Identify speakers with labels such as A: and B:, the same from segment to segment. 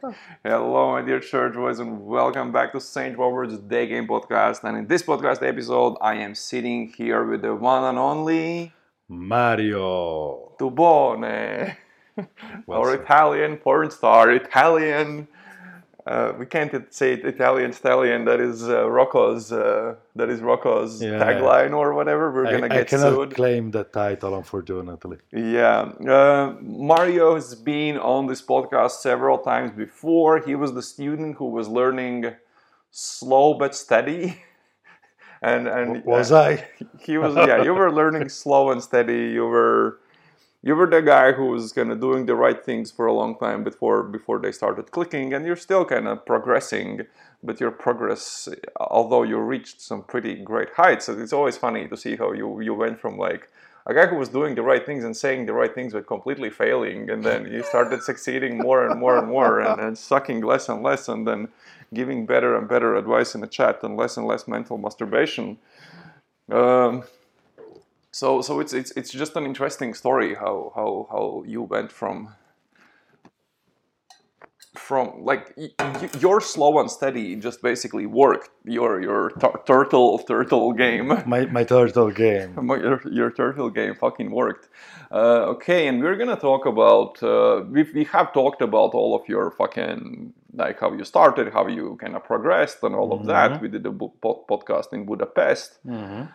A: Hello, my dear church boys, and welcome back to Strobert's Day Game Podcast. And in this podcast episode, I am sitting here with the one and only
B: Mario.
A: Tubone,
B: Well
A: our
B: said.
A: Italian porn star, Italian. Uh, we can't say it Italian stallion. That is uh, Rocco's. Uh, that is Rocco's
B: Yeah.
A: tagline or whatever. We're
B: I,
A: gonna
B: I
A: get
B: cannot
A: sued.
B: claim that title, unfortunately.
A: Yeah, uh, Mario has been on this podcast several times before. He was the student who was learning slow but steady, and and
B: Was I?
A: He was yeah. You were learning slow and steady. You were you were the guy who was kind of doing the right things for a long time before before they started clicking, and you're still kind of progressing. But your progress, although you reached some pretty great heights, it's always funny to see how you you went from like a guy who was doing the right things and saying the right things but completely failing and then you started succeeding more and more and more and, and sucking less and less and then giving better and better advice in the chat and less and less mental masturbation um, so so it's, it's it's just an interesting story how how how you went from from like your slow and steady just basically worked your your tur- turtle turtle game
B: My, my turtle game.
A: My- your, your turtle game fucking worked. Uh, okay, and we're gonna talk about. Uh, we we have talked about all of your fucking like how you started, how you kind of progressed, and all of that. We did a po- podcast in Budapest.
B: Mhm.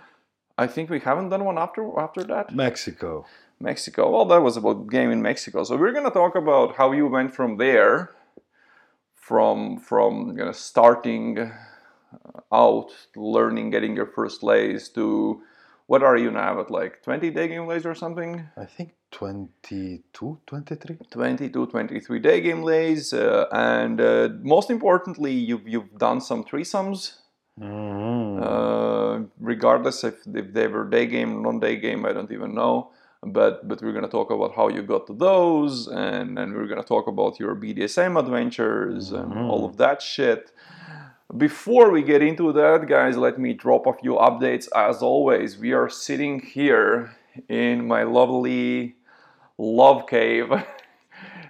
A: I think we haven't done one after after that.
B: Mexico.
A: Mexico. Well, that was about game in Mexico. So we're gonna talk about how you went from there, from from you know, starting uh, out, learning, getting your first lays to what are you now at like 20 day game lays or something?
B: I think 22, 23?
A: 22, 23 day game lays, uh, and uh, most importantly, you've you've done some threesomes. Uh, regardless if, if they were day game, non-day game, I don't even know. But but we're gonna talk about how you got to those, and and we're gonna talk about your BDSM adventures and all of that shit. Before we get into that, guys, let me drop a few updates. As always, we are sitting here in my lovely love cave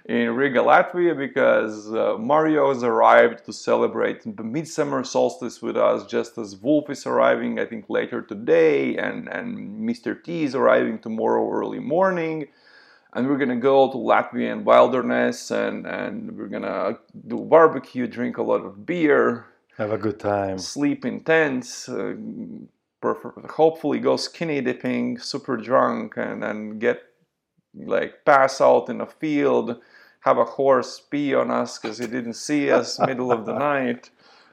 A: in Riga, Latvia, because uh, Mario has arrived to celebrate the midsummer solstice with us, just as Wolf is arriving, I think, later today, and, and Mr. T is arriving tomorrow early morning. And we're gonna go to Latvian wilderness and, and we're gonna do barbecue, drink a lot of beer,
B: Have a good time.
A: sleep in tents, uh, hopefully go skinny dipping, super drunk, and then get like pass out in a field, have a horse pee on us because he didn't see us middle of the night.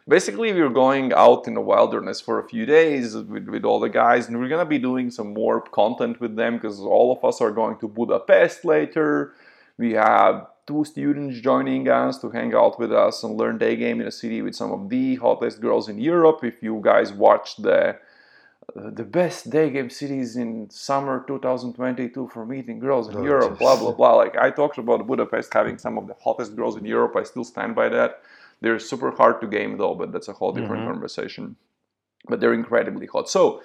A: Basically, we we're going out in the wilderness for a few days with, with all the guys, and we're gonna be doing some more content with them because all of us are going to Budapest later. We have two students joining us to hang out with us and learn day game in a city with some of the hottest girls in Europe. If you guys watch the the best day game cities in summer 2022 for meeting girls in
B: Oh,
A: Europe, blah blah blah. Like I talked about Budapest having some of the hottest girls in Europe. I still stand by that. They're super hard to game though, but that's a whole different conversation. But they're incredibly hot. So,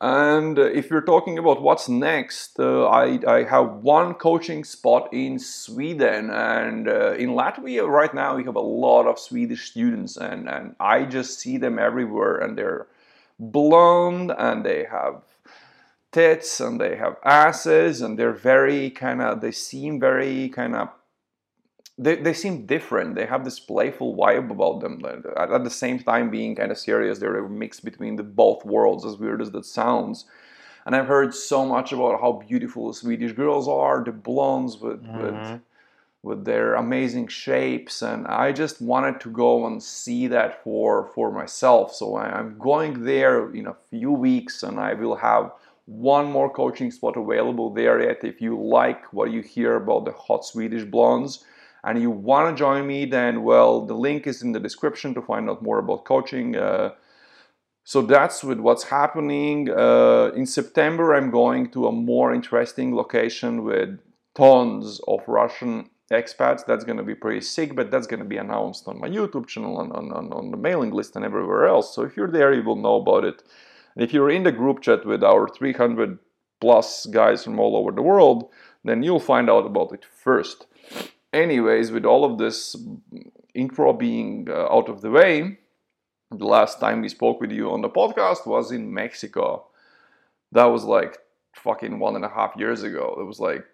A: and if you're talking about what's next, uh, I, I have one coaching spot in Sweden and uh, in Latvia right now we have a lot of Swedish students and, and I just see them everywhere and they're blonde and they have tits and they have asses and they're very kind of they seem very kind of they, they seem different. They have this playful vibe about them at, the same time being kind of serious. They're a mix between the both worlds as weird as that sounds. And i've heard so much about how beautiful the swedish girls are the blondes with with mm-hmm. With their amazing shapes and i just wanted to go and see that for for myself. So i'm going there in a few weeks and i will have one more coaching spot available there yet. If you like what you hear about the hot swedish blondes and you want to join me then well the link is in the description to find out more about coaching. Uh, so that's with what's happening. Uh, in september i'm going to a more interesting location with tons of russian expats that's going to be pretty sick but that's going to be announced on my youtube channel and on, on, on the mailing list and everywhere else so if you're there you will know about it and if you're in the group chat with our 300 plus guys from all over the world then you'll find out about it first anyways with all of this intro being uh, out of the way, the last time we spoke with you on the podcast was in Mexico. That was like fucking one and a half years ago. It was like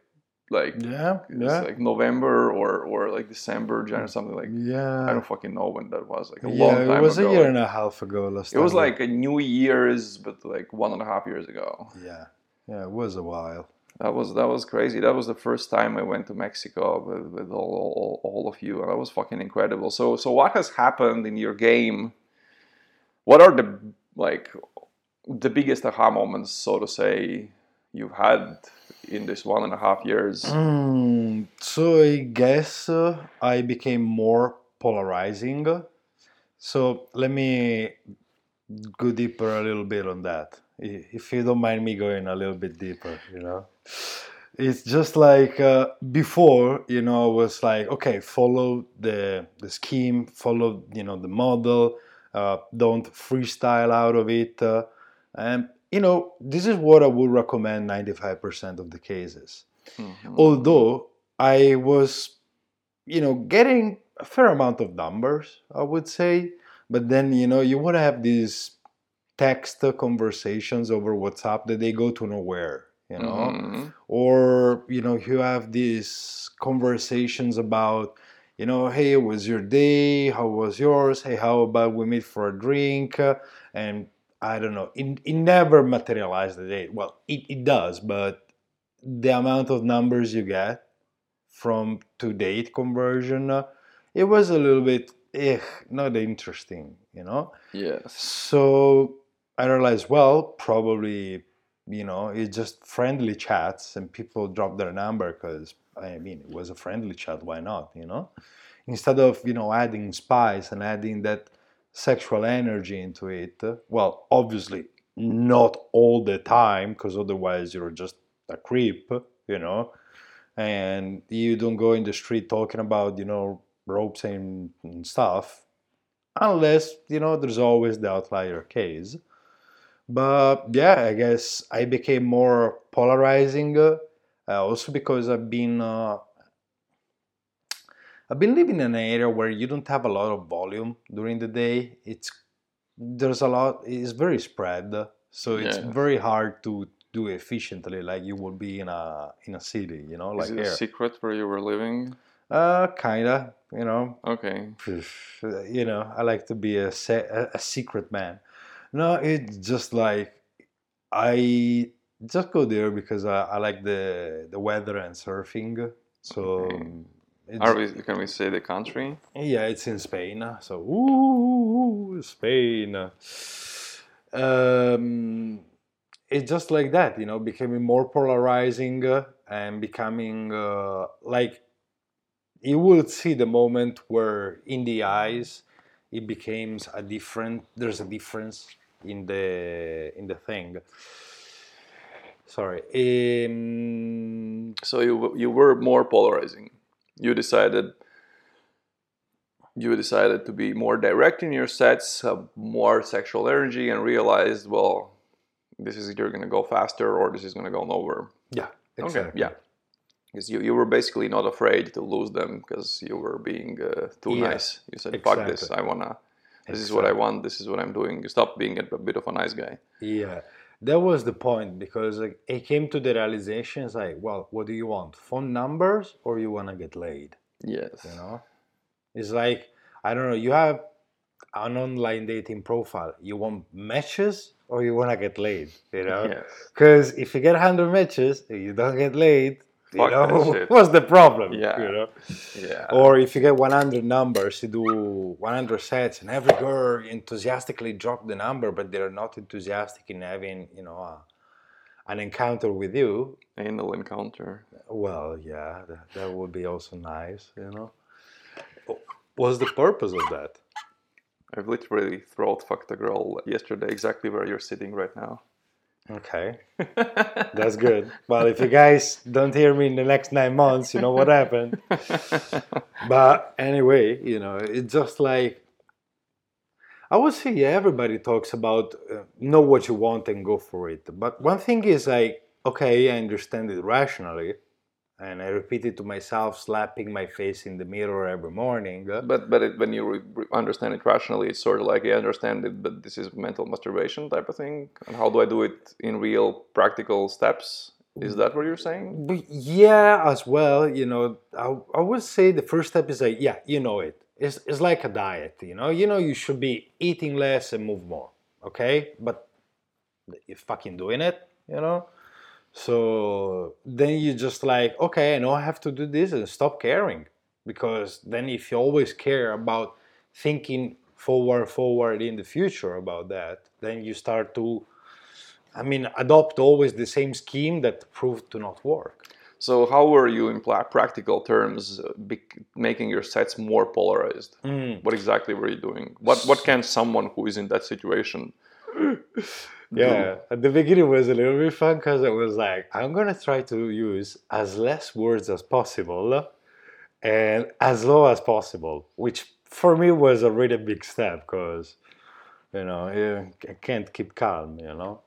A: like
B: Yeah, yeah,
A: like November or or like December, January, something like.
B: Yeah.
A: I don't fucking know when that was. Like a
B: Yeah,
A: long time ago.
B: it was
A: ago.
B: a year and a half ago last
A: It was like a New Year's, but like one and a half years ago.
B: yeah, yeah, it was a while.
A: That was that was crazy. That was the first time I went to Mexico with, with all, all all of you, and that was fucking incredible. So so what has happened in your game? What are the like the biggest aha moments, so to say, you've had in this one and a half years?
B: Mm, so I guess uh, I became more polarizing. So let me go deeper a little bit on that, if you don't mind me going a little bit deeper. You know, it's just like uh, before. You know, I was like, okay, follow the the scheme, follow you know the model. Uh, don't freestyle out of it. Uh, and you know, this is what I would recommend 95% of the cases
A: Mhm.
B: although I was, you know, getting a fair amount of numbers, I would say, but then you know you want to have these text conversations over WhatsApp that they go to nowhere, you know,
A: Mhm.
B: or you know you have these conversations about, you know, hey, it was your day? How was yours? Hey, how about we meet for a drink? And I don't know. It, it never materialized the date. Well, it, it does, but the amount of numbers you get from to date conversion, uh, it was a little bit eh, not interesting, you know.
A: Yes.
B: So I realized, well, probably, you know, it's just friendly chats and people drop their number because, I mean, it was a friendly chat. Why not, you know? Instead of, you know, adding spice and adding that sexual energy into it, well, obviously, not all the time because otherwise you're just a creep, you know? And you don't go in the street talking about, you know, ropes and, and stuff unless you know there's always the outlier case but yeah i guess i became more polarizing uh, also because i've been uh, i've been living in an area where you don't have a lot of volume during the day it's there's a lot it's very spread so it's
A: Yeah.
B: very hard to do efficiently like you would be in a in a city you know like
A: Is it
B: here
A: a secret where you were living?
B: uh kinda you know
A: Okay.
B: you know, I like to be a se- a, secret man. No, it's just like I just go there because I, I like the the weather and surfing. So
A: Okay. Are we? Can we say the country?
B: yeah, it's in Spain. So ooh, Spain. Um, it's just like that, you know, becoming more polarizing uh, and becoming uh, like you will see the moment where in the eyes it becomes a different. There's a difference in the in the thing. Sorry. Um,
A: So you you were more polarizing. You decided you decided to be more direct in your sets, have more sexual energy, and realized, well, this is either going to go faster or this is going to go nowhere.
B: yeah.
A: Okay, yeah. Because you, you were basically not afraid to lose them because you were being uh, too
B: Yeah,
A: nice. You said, "Fuck this! I wanna. This is what I want. This is what I'm doing." You stopped being a, a bit of a nice guy.
B: Yeah, that was the point because like, I came to the realization it's like, well, what do you want? Phone numbers or you want to get laid?
A: Yes.
B: You know, it's like I don't know. You have an online dating profile. You want matches or you want to get laid? You know,
A: Yes.
B: because if you get hundred matches, you don't get laid. You
A: Fuck
B: know, what's the problem?
A: Yeah.
B: You know.
A: Yeah.
B: Or if you get 100 numbers, you do 100 sets, and every girl enthusiastically drop the number, but they're not enthusiastic in having, you know, a, an encounter with you.
A: Anal encounter.
B: Well, yeah, that, that would be also nice, you know. What's the purpose of that?
A: I've literally throat fucked a girl yesterday, exactly where you're sitting right now.
B: Okay, that's good. Well, if you guys don't hear me in the next nine months, you know what happened. But anyway, you know, it's just like I would say yeah, everybody talks about uh, know what you want and go for it. But one thing is like, okay, I understand it rationally, and I repeat it to myself, slapping my face in the mirror every morning.
A: But but it, when you re- re- understand it rationally, it's sort of like I understand it, but this is mental masturbation type of thing. And how do I do it in real practical steps? Is that what you're saying?
B: But yeah, as well, you know, I, I would say the first step is like, yeah, you know it. It's, it's like a diet, you know. You know you should be eating less and move more, okay? But you're fucking doing it, you know. So then you just like, okay, I know I have to do this and stop caring. Because then if you always care about thinking forward, forward in the future about that, then you start to, I mean, adopt always the same scheme that proved to not work.
A: So how were you in practical terms uh, making your sets more polarized? What exactly were you doing? What what can someone who is in that situation?
B: Yeah, at the beginning was a little bit fun because it was like, I'm gonna try to use as less words as possible and as low as possible, which for me was a really big step because, you know, you- I can't keep calm, you know.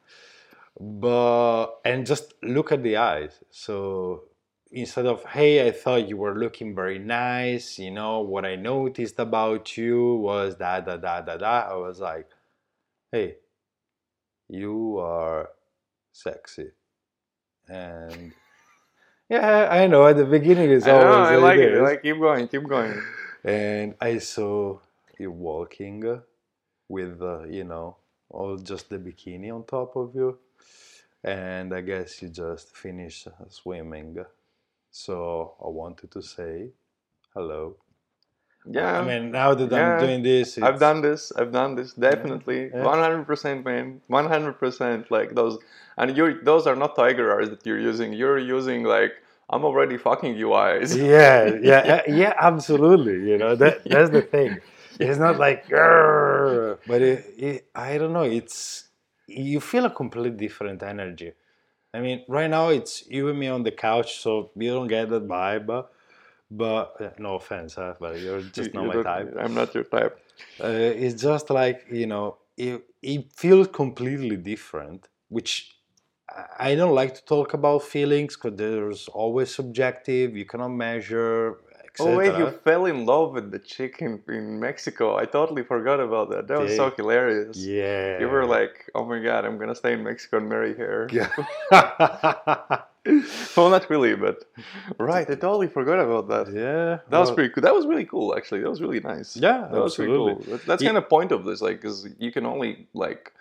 B: But, and just look at the eyes. So instead of, hey, I thought you were looking very nice, you know, what I noticed about you was da da da da da, I was like, hey, you are sexy and yeah i know at the beginning it's
A: I, know,
B: always
A: I like it. like keep going, keep going.
B: and i saw you walking with uh, you know all just the bikini on top of you and i guess you just finished swimming so i wanted to say hello
A: Yeah,
B: i mean now that
A: Yeah.
B: i'm doing this
A: I've done this. I've done this definitely. One hundred percent, man. One hundred percent. Like those, and you. Those are not tiger eyes that you're using. You're using like I'm already fucking you eyes.
B: yeah, yeah, yeah, yeah, absolutely. You know that that's the thing. It's not like, but it, it, I don't know. It's you feel a completely different energy. I mean, right now it's you and me on the couch, so you don't get that vibe. But uh, no offense, huh? but you're just not
A: You
B: my type.
A: I'm not your type.
B: Uh, it's just like you know, it, it feels completely different, which I- don't like to talk about feelings because there's always subjective. You cannot measure.
A: Oh wait, you fell in love with the chick in, in Mexico. I totally forgot about that. That was so hilarious.
B: Yeah.
A: You were like, oh my god, I'm gonna stay in Mexico and marry her.
B: yeah.
A: well, not really, but right. I totally forgot about that.
B: yeah.
A: That was pretty cool. That was really cool, actually. That was really nice.
B: Yeah,
A: that was pretty
B: absolutely.
A: cool. That- That's
B: Ye-
A: kind of point of this, like, because you can only like,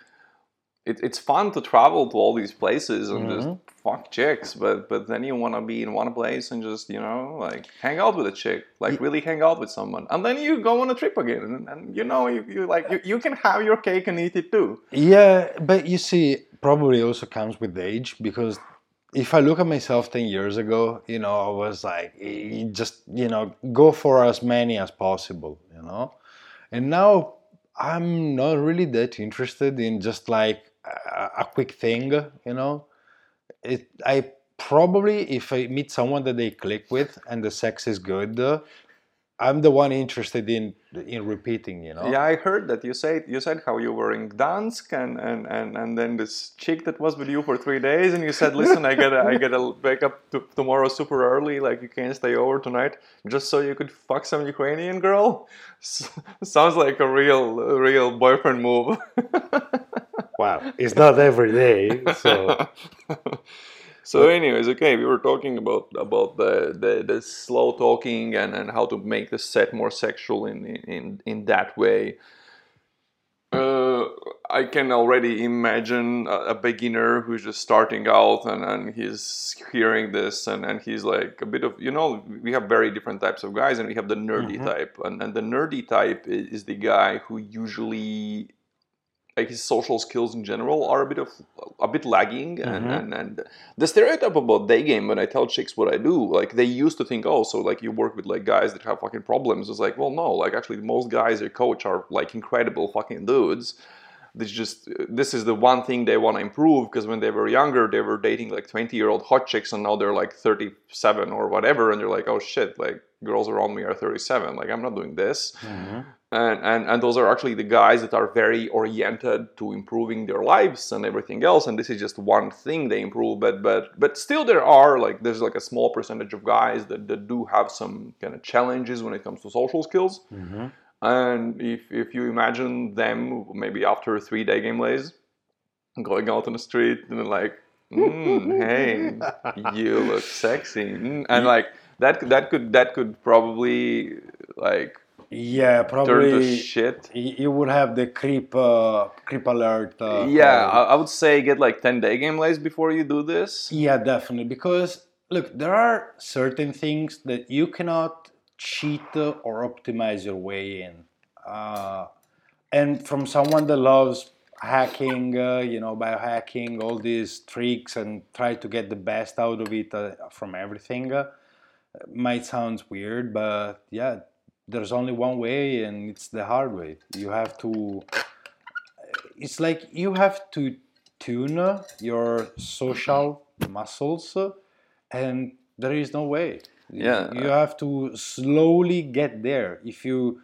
A: it, it's fun to travel to all these places and just
B: Mhm.
A: fuck chicks, but but then you want to be in one place and just you know like hang out with a chick, like really hang out with someone, and then you go on a trip again, and, and you know you, you like you, you can have your cake and eat it too.
B: Yeah, but you see, probably also comes with age because if I look at myself 10 years ago, you know, I was like, eh, just, you know, go for as many as possible, you know? And now I'm not really that interested in just like a, a quick thing, you know? It, I probably, if I meet someone that they click with and the sex is good, I'm the one interested in in repeating, you know?
A: Yeah, I heard that you said you said how you were in Gdansk and, and, and, and then this chick that was with you for three days and you said, listen, I gotta I gotta wake up to, tomorrow super early, like you can't stay over tonight, just so you could fuck some Ukrainian girl. Sounds like a real a real boyfriend move.
B: Wow, it's not every day, so.
A: so anyways okay we were talking about about the the, the slow talking and, and how to make the set more sexual in in in that way uh, I can already imagine a, a beginner who's just starting out and, and he's hearing this and, and he's like a bit of you know we have very different types of guys and we have the nerdy
B: Mhm.
A: type and, and the nerdy type is, is the guy who usually like his social skills in general are a bit of a bit lagging and,
B: Mhm.
A: and, and the stereotype about day game when I tell chicks what I do like they used to think oh so like you work with like guys that have fucking problems it's like well no like actually most guys they coach are like incredible fucking dudes this just this is the one thing they want to improve because when they were younger they were dating like 20 year old hot chicks and now they're like 37 or whatever and they're like oh shit like girls around me are 37 like i'm not doing this
B: Mhm.
A: And, and and those are actually the guys that are very oriented to improving their lives and everything else. And this is just one thing they improve but but but still there are like there's like a small percentage of guys that, that do have some kind of challenges when it comes to social skills.
B: Mm-hmm.
A: and if if you imagine them maybe after three day game lays going out on the street and like mm, hey you look sexy. Mm, and like that that could that could probably like
B: Yeah,
A: turn to
B: probably
A: shit
B: you would have the creep uh, creep alert. Uh,
A: yeah. I, would say get like 10 day game lays before you do this.
B: Yeah, definitely. Because look, there are certain things that you cannot cheat or optimize your way in. Uh, and from someone that loves hacking, uh, you know, biohacking, all these tricks, and try to get the best out of it uh, from everything, uh, might sound weird, but yeah, there's only one way, and it's the hard way. You have to. It's like you have to tune your social muscles, and there is no way.
A: Yeah.
B: you have to slowly get there. If you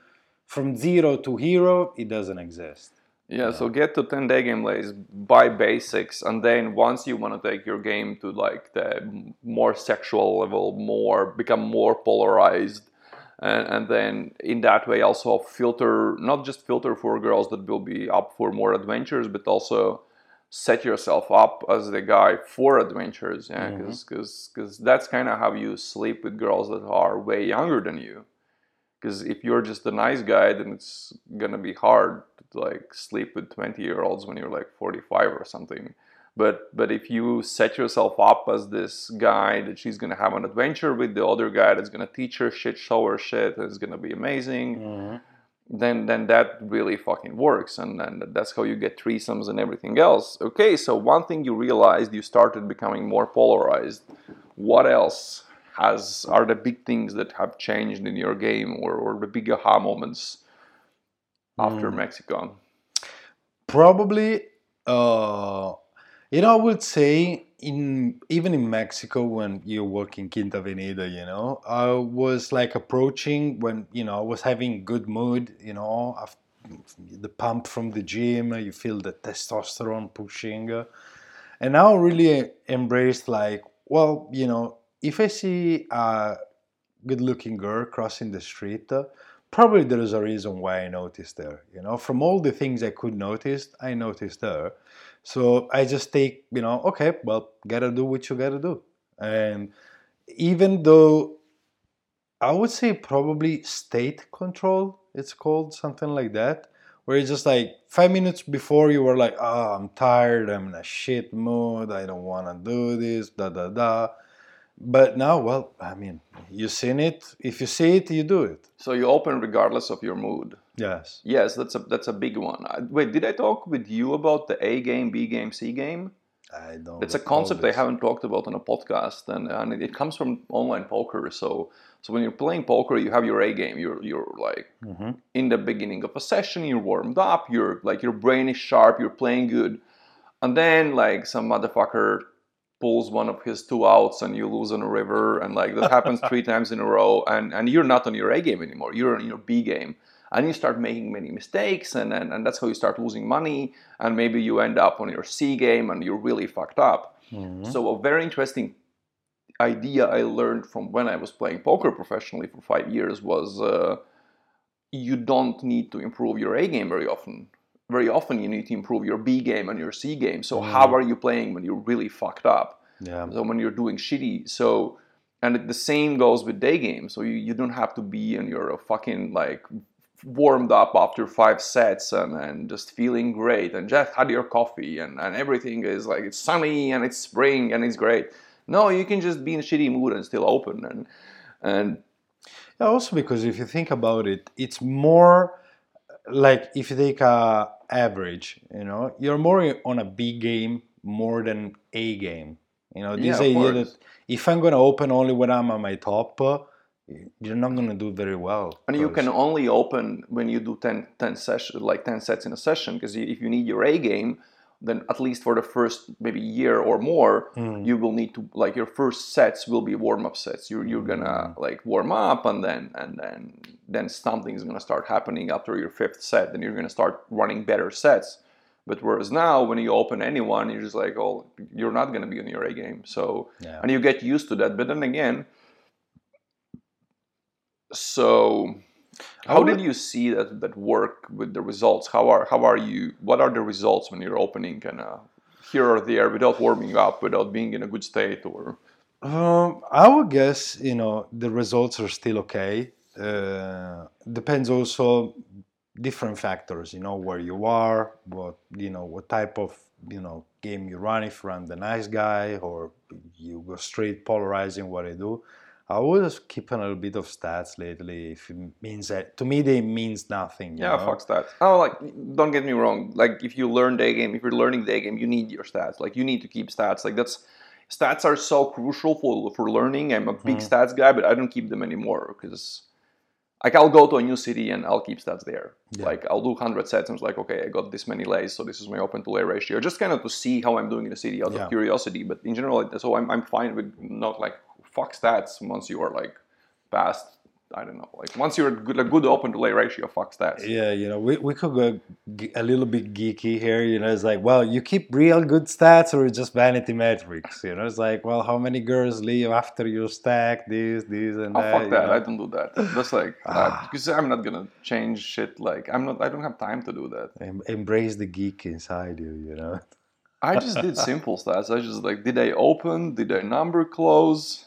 B: from zero to hero, it doesn't exist.
A: Yeah, so get to 10 day game lays, buy basics, and then once you want to take your game to like the more sexual level, more become more polarized, and, and then in that way also filter, not just filter for girls that will be up for more adventures, but also set yourself up as the guy for adventures, yeah, mm-hmm. because that's kind of how you sleep with girls that are way younger than you. Because if you're just a nice guy then it's gonna be hard to like sleep with 20 year olds when you're like 45 or something but but if you set yourself up as this guy that she's gonna have an adventure with the other guy that's gonna teach her shit show her shit and it's gonna be amazing then then that really fucking works and, and that's how you get threesomes and everything else. Okay so one thing you realized you started becoming more polarized. What else has are the big things that have changed in your game or, or the big aha moments after mexico?
B: Probably, uh, you know, I would say in even in Mexico when you work in Quinta Avenida, you know, I was like approaching when you know I was having good mood, you know, af- the pump from the gym, you feel the testosterone pushing, uh, and now I really embraced like, well, you know, if I see a good-looking girl crossing the street. Uh, probably there is a reason why I noticed her. You know, from all the things I could notice, I noticed her. So I just take, you know, okay, well, gotta do what you gotta do. And even though I would say probably state control, it's called something like that, where it's just like five minutes before you were like, oh, I'm tired, I'm in a shit mood, I don't wanna do this, da da da. But now, well, I mean, you've seen it. If you see it, you do it.
A: so you open regardless of your mood
B: Yes.
A: yes that's a that's a big one wait did i talk with you about the a game b game c game
B: I don't.
A: it's a concept I haven't talked about on a podcast, and, and it- comes from online poker. So, so when you're playing poker, you have your A game. You're you're like
B: Mhm.
A: in the beginning of a session, you're warmed up. You're like your brain is sharp. You're playing good, and then like some motherfucker pulls one of his two outs, and you lose on a river, and like that happens three times in a row, and and you're not on your A game anymore. You're on your B game. And you start making many mistakes, and, and, and that's how you start losing money. And maybe you end up on your C game and you're really fucked up.
B: Mhm.
A: So a very interesting idea I learned from when I was playing poker professionally for five years was uh, you don't need to improve your A game very often. Very often you need to improve your B game and your C game. So how are you playing when you're really fucked up?
B: Yeah.
A: So when you're doing shitty. So and the same goes with day games. So you, you don't have to be in your fucking like warmed up after five sets and, and just feeling great and just had your coffee and, and everything is like it's sunny and it's spring and it's great. No, you can just be in a shitty mood and still open and and
B: Yeah, also because if you think about it, it's more like if you take a average, you know, you're more on a B game more than A game. You know, this
A: Yeah,
B: idea that if I'm gonna open only when I'm at my top, you're not gonna do very well.
A: and you can only open when you do 10, 10 session like 10 sets in a session because if you need your A game then at least for the first maybe year or more,
B: Mm.
A: you will need to like your first sets will be warm up sets. You're you're gonna like warm up and then and then then something's gonna start happening after your fifth set. Then you're gonna start running better sets. But whereas now, when you open anyone, you're just like, oh, you're not gonna be in your A game. So
B: Yeah.
A: and you get used to that. But then again, so how did you see that that work with the results? How are how are you? What are the results when you're opening kind of here or there without warming up, without being in a good state, or
B: Um, I would guess you know the results are still okay. Uh, depends also different factors. You know where you are, what you know what type of you know game you run. If you run the nice guy or you go straight polarizing what I do. I was keeping a little bit of stats lately. If it means that to me, they means nothing. you
A: yeah,
B: know?
A: fuck stats. Oh, like don't get me wrong. Like if you learn day game, if you're learning day game, you need your stats. Like you need to keep stats. Like that's stats are so crucial for for learning. I'm a big
B: Mhm.
A: stats guy, but I don't keep them anymore because. Like I'll go to a new city and I'll keep stats there.
B: Yeah.
A: Like I'll do hundred sets and it's like, okay, I got this many lays, so this is my open to lay ratio. Just kind of to see how I'm doing in the city out
B: Yeah.
A: of curiosity. But in general, so I'm I'm fine with not like fuck stats once you are like past. I don't know. Like once you're good, a good open to lay ratio, fuck stats.
B: Yeah, you know, we, we could go a little bit geeky here. You know, it's like, well, you keep real good stats or just vanity metrics. You know, it's like, well, how many girls leave after you stack this, this, and
A: Oh
B: that?
A: fuck that!
B: know?
A: I don't do that. That's like
B: Ah.
A: because I'm not gonna change shit. Like I'm not. I don't have time to do that.
B: Em- Embrace the geek inside you. You know.
A: I just did simple stats. I just like, did I open? Did I number close?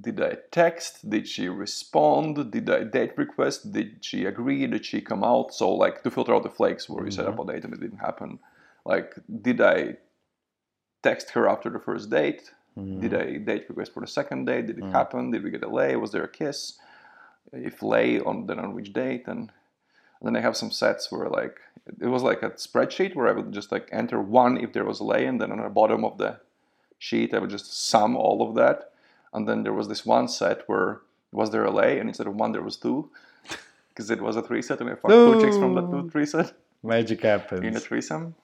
A: Did I text? Did she respond? Did I date request? Did she agree? Did she come out? So like to filter out the flakes where we set up mm-hmm. a date and it didn't happen. Like, did I text her after the first date? Did mm-hmm. I date request for the second date? Did it mm. happen? Did we get a lay? Was there a kiss? If lay, on then on which date? And, and then I have some sets where like it was like a spreadsheet where I would just like enter one if there was a lay, and then on the bottom of the sheet I would just sum all of that. And then there was this one set where was there a lay, and instead of one there was two, because it was a three set, and I fucked two chicks from the two three set
B: Magic happens.
A: in a threesome.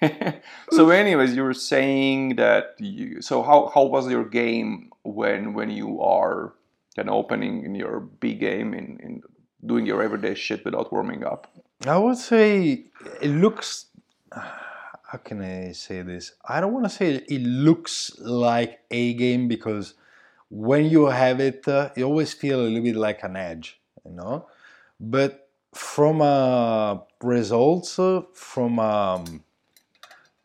A: so, anyways, you were saying that you. So, how how was your game when when you are kind of opening in your B game in in doing your everyday shit without warming up?
B: I would say it looks. How can I say this? I don't want to say it looks like a game because when you have it, uh, you always feel a little bit like an edge, you know. But from uh, results, uh, from um,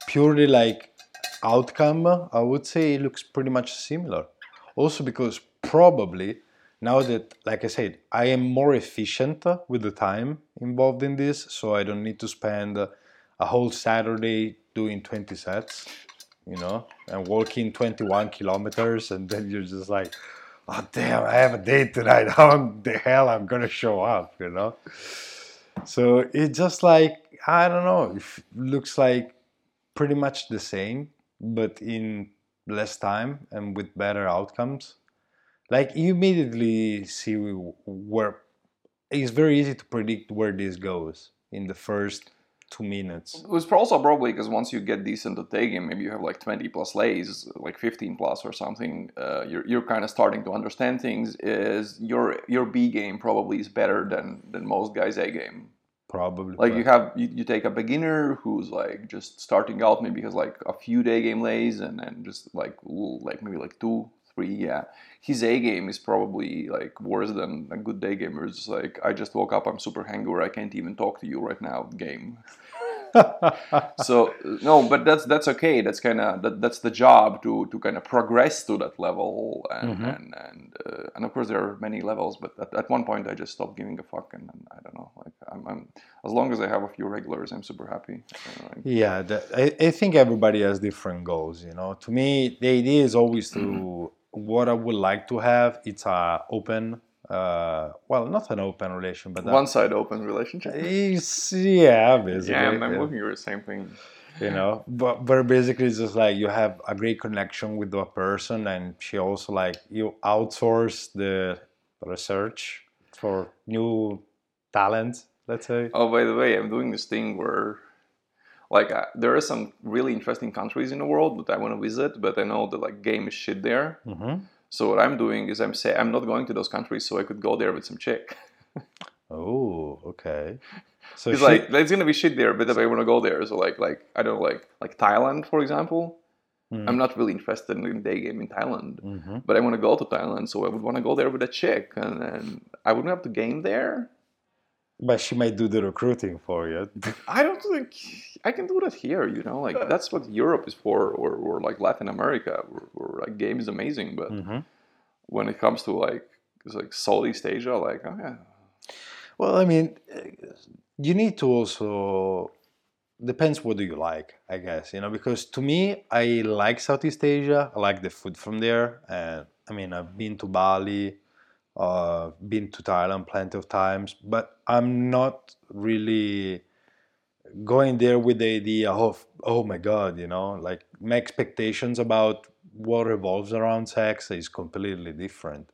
B: purely like outcome, I would say it looks pretty much similar. Also because probably now that, like I said, I am more efficient with the time involved in this, so I don't need to spend uh, a whole Saturday doing 20 sets, you know, and walking 21 kilometers, and then you're just like, oh damn, I have a date tonight. How the hell I'm gonna show up, you know? So it's just like I don't know. It looks like pretty much the same, but in less time and with better outcomes. Like you immediately see where it's very easy to predict where this goes in the first two minutes.
A: It was also probably because once you get decent at day game, maybe you have like 20 plus lays, like 15 plus or something. Uh, you're, you're kind of starting to understand things. Is your your B game probably is better than than most guys A game.
B: Probably.
A: Like you have you, you take a beginner who's like just starting out, maybe has like a few day game lays and then just like l- like maybe like two three. Yeah, his A game is probably like worse than a good day gamer. It's like I just woke up, I'm super hangover, I can't even talk to you right now. Game. so no, but that's that's okay. That's kind of that, that's the job to to kind of progress to that level, and
B: Mhm.
A: and and, uh, and of course there are many levels. But at, at one point I just stopped giving a fuck, and, and I don't know. Like I'm, I'm as long as I have a few regulars, I'm super happy. Like,
B: Yeah, the, I, I think everybody has different goals. You know, to me, the idea is always to what I would like to have. It's a open, uh, well, not an open relation, but
A: one side open relationship.
B: Yeah, basically.
A: Yeah, I'm, I'm looking the same thing.
B: you know but but basically it's just like you have a great connection with the person and she also like you outsource the research for new talent. let's say
A: Oh, by the way, I'm doing this thing where like uh, there are some really interesting countries in the world that I want to visit, but I know that like game is shit there.
B: hmm
A: So what I'm doing is I'm say I'm not going to those countries so I could go there with some chick.
B: Oh, okay. So
A: It's like it's gonna be shit there, but if I want to go there, so like like I don't know, like like Thailand for example.
B: Mm.
A: I'm not really interested in day game in Thailand,
B: Mhm.
A: but I want to go to Thailand, so I would want to go there with a chick, and, and I wouldn't have to game there.
B: But she might do the recruiting for you.
A: I don't think I can do that here. You know, like that's what Europe is for, or, or like Latin America, where, like game is amazing. But
B: Mhm.
A: when it comes to like it's like Southeast Asia, like oh yeah,
B: Well, I mean, uh, you need to also depends what do you like, I guess. You know, because to me, I like Southeast Asia. I like the food from there, and I mean, I've been to Bali, uh, been to Thailand plenty of times, but I'm not really going there with the idea of oh my god, you know, like my expectations about what revolves around sex is completely different.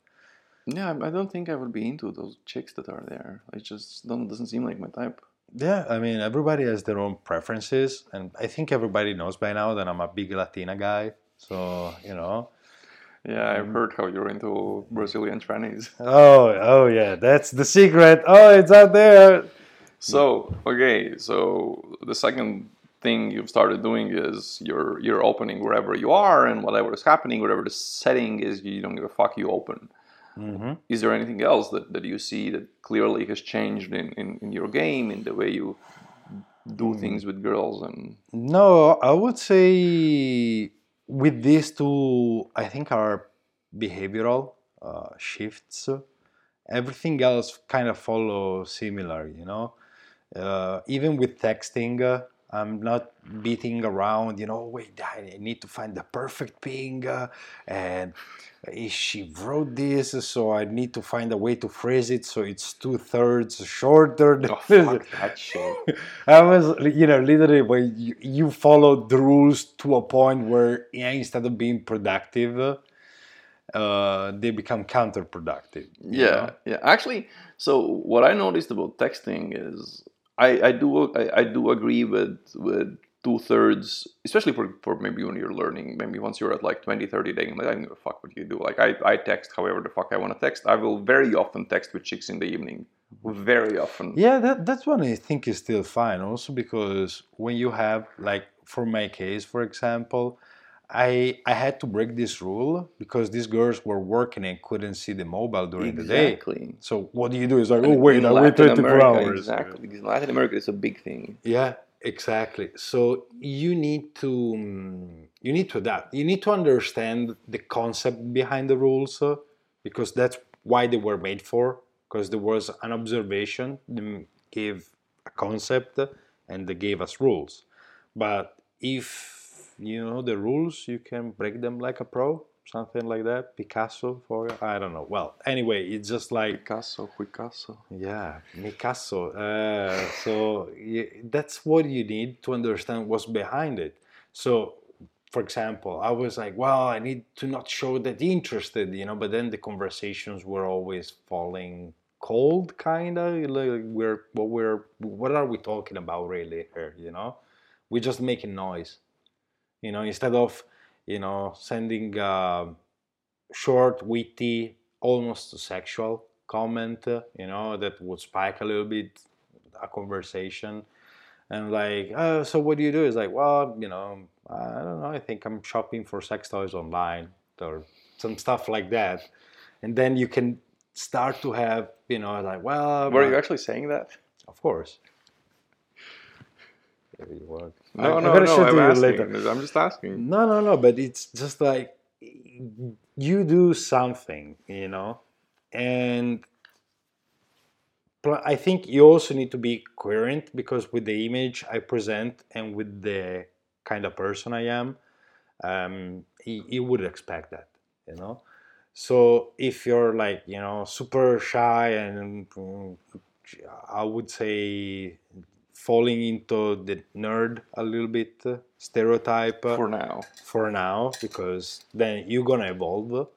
A: yeah. I don't think I would be into those chicks that are there. It just don't, doesn't seem like my type.
B: Yeah, I mean, everybody has their own preferences, and I think everybody knows by now that I'm a big Latina guy. So, you know.
A: Yeah, I've
B: Mm-hmm.
A: heard how you're into Brazilian trannies.
B: Oh, oh yeah, that's the secret. Oh, it's out there.
A: So okay, so the second thing you've started doing is you're you're opening wherever you are and whatever is happening, whatever the setting is, you don't give a fuck. You open.
B: hmm
A: Is there anything else that, that you see that clearly has changed in, in, in your game, in the way you do things with girls and
B: No, I would say with these two, I think are behavioral uh, shifts. Everything else kind of follow similar, you know. Uh, even with texting, uh, I'm not beating around, you know. Wait, I need to find the perfect ping, uh, and she wrote this, so I need to find a way to phrase it so it's two thirds shorter.
A: oh fuck that shit.
B: I was, you know, literally when you, you follow the rules to a point where yeah, instead of being productive, uh, they become counterproductive.
A: Yeah,
B: know?
A: yeah. Actually, so what I noticed about texting is I, I do I, I do agree with with two thirds, especially for, for maybe when you're learning, maybe once you're at like 20, 30 days, like, I don't give a fuck what you do. Like I, I text however the fuck I want to text. I will very often text with chicks in the evening. Very often.
B: Yeah, that, that's one I think is still fine. Also because when you have like for my case, for example, I I had to break this rule because these girls were working and couldn't see the mobile during the day.
A: Exactly.
B: So what do you do? It's like,
A: And
B: oh wait, I wait
A: Latin
B: 24 hours.
A: Exactly. Because in Latin America, it's a big thing.
B: Yeah, exactly. So you need to mm, you need to adapt. You need to understand the concept behind the rules uh, because that's why they were made for. Because there was an observation, they gave a concept, and they gave us rules. But if you know the rules, you can break them like a pro. Something like that. Picasso for I don't know. Well, anyway, it's just like
A: Picasso, Picasso.
B: yeah, Picasso. Uh, so y- that's what you need to understand what's behind it. So, for example, I was like, well, I need to not show that interested, you know, but then the conversations were always falling cold, kind of. Like we're what we're what are we talking about really here? You know, we're just making noise. You know, instead of you know sending. um short, witty, almost sexual comment, uh, you know, that would spike a little bit a conversation. And like, oh, so what do you do? It's like, well, you know, I don't know. I think I'm shopping for sex toys online or some stuff like that. And then you can start to have, you know, like, well,
A: Were
B: my-
A: you actually saying that?
B: of course. There you are. I-
A: No,
B: I'm
A: no, no.
B: show
A: I'm
B: you
A: asking.
B: later.
A: I'm just asking.
B: No, no, no. But it's just like you do something, you know, and I think you also need to be coherent because with the image I present and with the kind of person I am, um, you, you would expect that, you know. So if you're like, you know, super shy and mm, I would say falling into the nerd a little bit uh, stereotype uh,
A: For now.
B: for now because then you're gonna evolve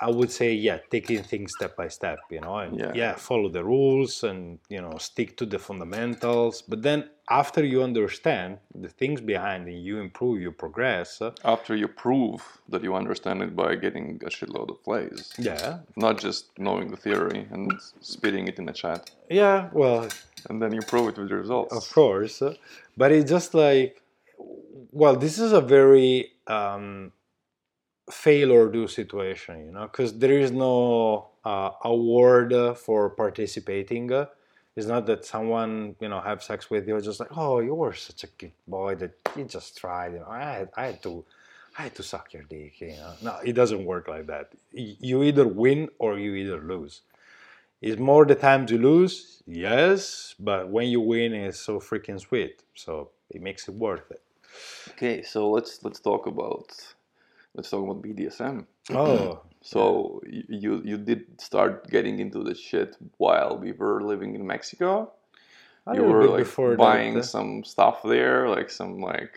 B: I would say, yeah, taking things step by step, you know, and
A: Yeah.
B: yeah. follow the rules and you know stick to the fundamentals. But then after you understand the things behind and you improve, you progress. uh,
A: After you prove that you understand it by getting a shitload of plays,
B: yeah,
A: not just knowing the theory and spitting it in the chat,
B: yeah. Well,
A: and then you prove it with the results.
B: Of course, uh, but it's just like, well, this is a very um, fail or do situation, you know, because there is no uh, award for participating. It's not that someone, you know, have sex with you, just like, oh, you were such a good boy that you just tried. You know, I had, I had to, I had to suck your dick. You know, no, it doesn't work like that. You either win or you either lose. Is more the times you lose? Yes, but when you win, it's so freaking sweet. So it makes it worth it.
A: Okay, so let's let's talk about let's talk about BDSM.
B: Oh,
A: So you you did start getting into the shit while we were living in Mexico.
B: a
A: you were like
B: before
A: buying
B: that.
A: some stuff there, like some like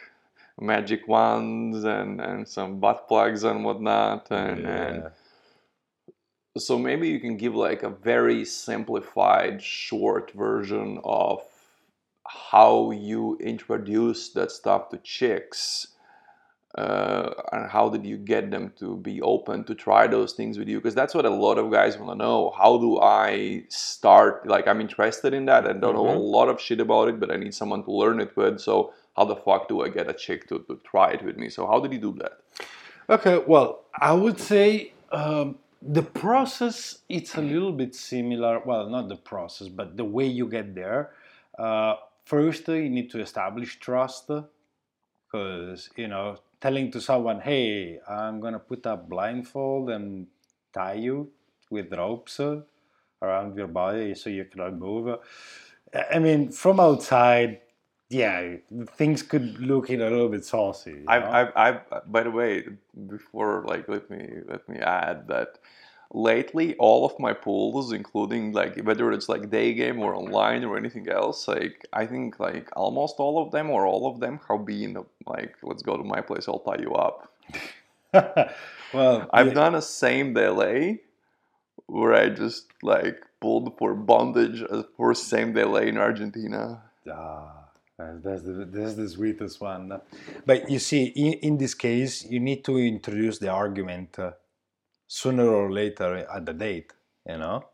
A: magic wands and and some butt plugs and whatnot, and, and so maybe you can give like a very simplified short version of how you introduce that stuff to chicks uh, and how did you get them to be open to try those things with you? Because that's what a lot of guys want to know. How do i start? Like i'm interested in that. And don't know a
B: Mhm.
A: lot of shit about it but i need someone to learn it with. So how the fuck do i get a chick to, to try it with me? So how did you do that?
B: Okay, well, I would say um, the process it's a little bit similar. Well, not the process, but the way you get there. Uh, first, you need to establish trust, because you know, telling to someone, "Hey, I'm gonna put a blindfold and tie you with ropes around your body so you cannot move." I- I mean, from outside, yeah, things could look in a little bit saucy.
A: I've. I've, I've, by the way, before like let me let me add that lately all of my pools, including like whether it's like day game or online or anything else, like I think like almost all of them or all of them have been like let's go to my place, I'll tie you up.
B: well,
A: I've
B: yeah,
A: done a same day lay where I just like pulled for bondage uh, for same day lay in Argentina.
B: Ah, that's, that's, the, that's the sweetest one. But you see, in, in this case, you need to introduce the argument uh, sooner or later at the date, you know?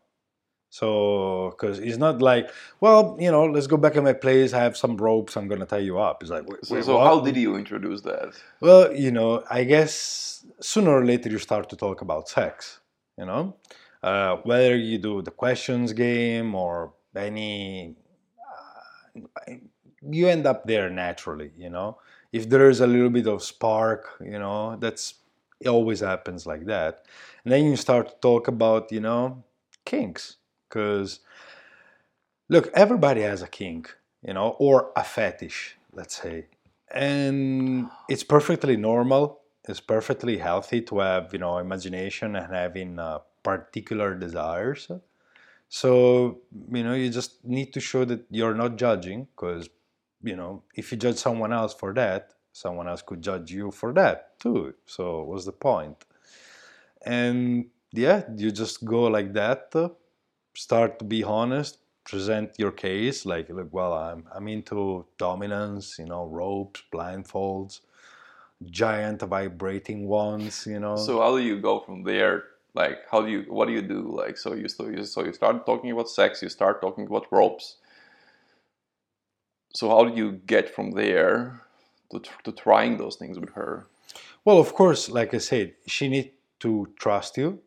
B: So, because it's not like, well, you know, let's go back at my place. I have some ropes. I'm gonna tie you up. It's like, wait,
A: So,
B: wait,
A: so how did you introduce that?
B: Well, you know, I guess sooner or later you start to talk about sex, you know? Uh, whether you do the questions game or any, uh, you end up there naturally, you know? If there is a little bit of spark, you know, that's, it always happens like that. And then you start to talk about, you know, kinks. Because, look, everybody has a kink, you know, or a fetish, let's say and it's perfectly normal it's perfectly healthy to have you know imagination and having uh, particular desires so you know you just need to show that you're not judging because you know if you judge someone else for that someone else could judge you for that too so what's the point? and yeah you just go like that start to be honest present your case like look well i'm i'm into dominance you know ropes blindfolds giant vibrating ones you know
A: So how do you go from there? Like, how do you? What do you do? Like, so you, so you start talking about sex. You start talking about ropes. So how do you get from there to tr- to trying those things with her?
B: well of course like i said she need to trust you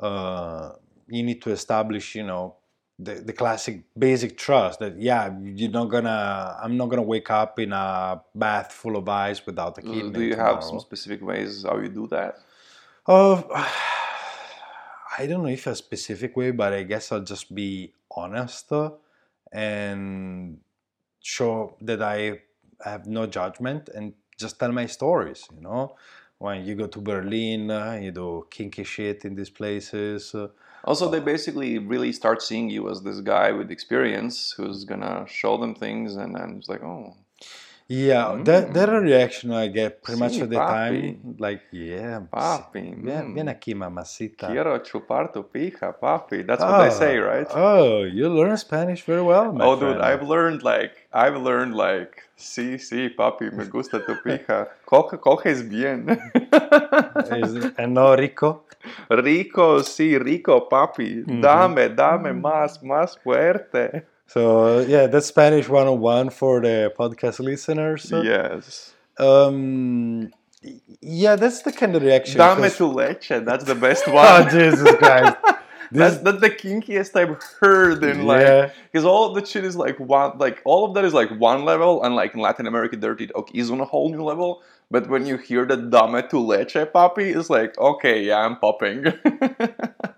B: uh, you need to establish you know the, the classic basic trust that yeah you're not gonna i'm not gonna wake up in a bath full of ice without the
A: Do
B: kidney
A: do you have some specific ways how you do that?
B: Uh, I don't know if a specific way, but I guess I'll just be honest uh, and show that I have no judgment and just tell my stories. You know, when you go to Berlin, uh, you do kinky shit in these places. Uh,
A: Also, they basically really start seeing you as this guy with experience who's gonna show them things, and then it's like, oh,
B: Yeah, that that
A: Mm.
B: reaction I get pretty much
A: Sí,
B: at the
A: papi.
B: time, like, yeah,
A: Papi,
B: ven,
A: mm.
B: ven aquí, mamacita.
A: Quiero chupar tu pija, papi. That's what they say,
B: Oh,
A: right?
B: Oh, you learn Spanish very well, my
A: oh, dude. I've learned like, I've learned like, sí, sí, papi, me gusta tu pija. Coge, coges bien.
B: Is- and no rico.
A: rico, sí, rico, papi.
B: Mhm.
A: Dame, dame más, más fuerte.
B: So yeah, that's Spanish 101 for the podcast listeners.
A: Yes.
B: Um, yeah, that's the kind of reaction.
A: Dame tu leche. That's the best
B: Oh
A: one.
B: Jesus Christ!
A: That's,
B: This,
A: that's the kinkiest I've heard in like
B: yeah,
A: because all of the shit is like one like all of that is like one level and like in Latin America dirty okay is on a whole new level. But when you hear the dame tu leche papi, it's like okay yeah I'm popping.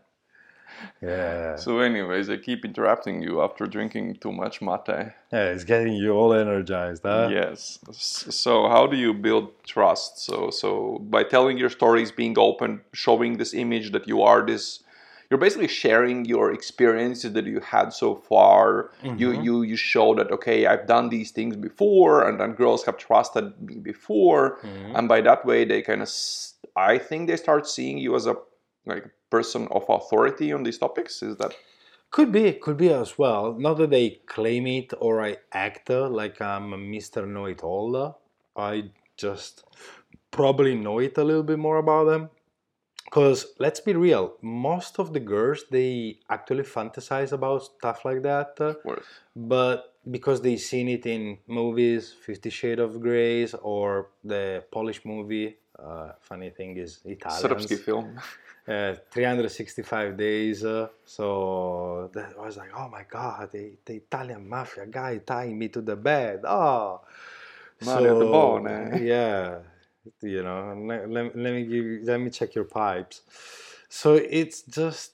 B: yeah,
A: so anyways, I keep interrupting you after drinking too much mate.
B: yeah. It's getting you all energized, huh?
A: Yes. So how do you build trust? So so by telling your stories, being open, showing this image that you are this you're basically sharing your experiences that you had so far. You
B: Mhm.
A: you you show that okay, I've done these things before and then girls have trusted me before.
B: Mhm.
A: And by that way they kind of I think they start seeing you as a like person of authority on these topics. Is that
B: Could be, could be as well. Not that they claim it or I act like I'm a Mr. Know It All. I just probably know it a little bit more about them. Because let's be real, most of the girls they actually fantasize about stuff like that, but because they've seen it in movies, Fifty Shades of Greys or the Polish movie. Uh, funny thing is Italians
A: Serbski film.
B: uh, 365 days. Uh, so that I was like, oh my god, the, the Italian mafia guy tying me to the bed. Oh,
A: Mario De Bone.
B: yeah, you know. Let, let, let me give you, let me check your pipes. So it's just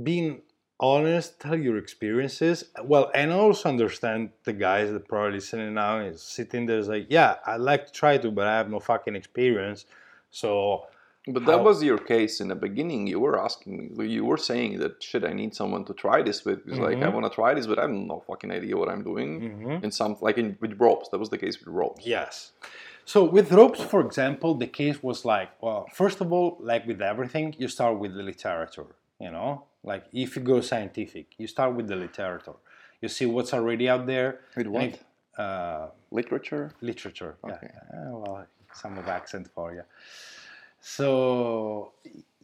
B: being honest, tell your experiences. Well, and also understand the guys that probably sitting now is sitting there is like, yeah, I'd like to try to, but I have no fucking experience. So
A: But that
B: How-
A: was your case in the beginning. You were asking me, you were saying that shit, I need someone to try this with. It's like I
B: Mhm.
A: want to try this, but I have no fucking idea what I'm doing.
B: mhm.
A: In some like in with ropes, that was the case with ropes.
B: Yes. So with ropes, for example, the case was like, well, first of all, like with everything, you start with the literature. You know, like if you go scientific, you start with the literature. You see what's already out there.
A: With what?
B: uh,
A: Literature.
B: literature.
A: Okay.
B: Yeah. Uh, well, some of accent for you. So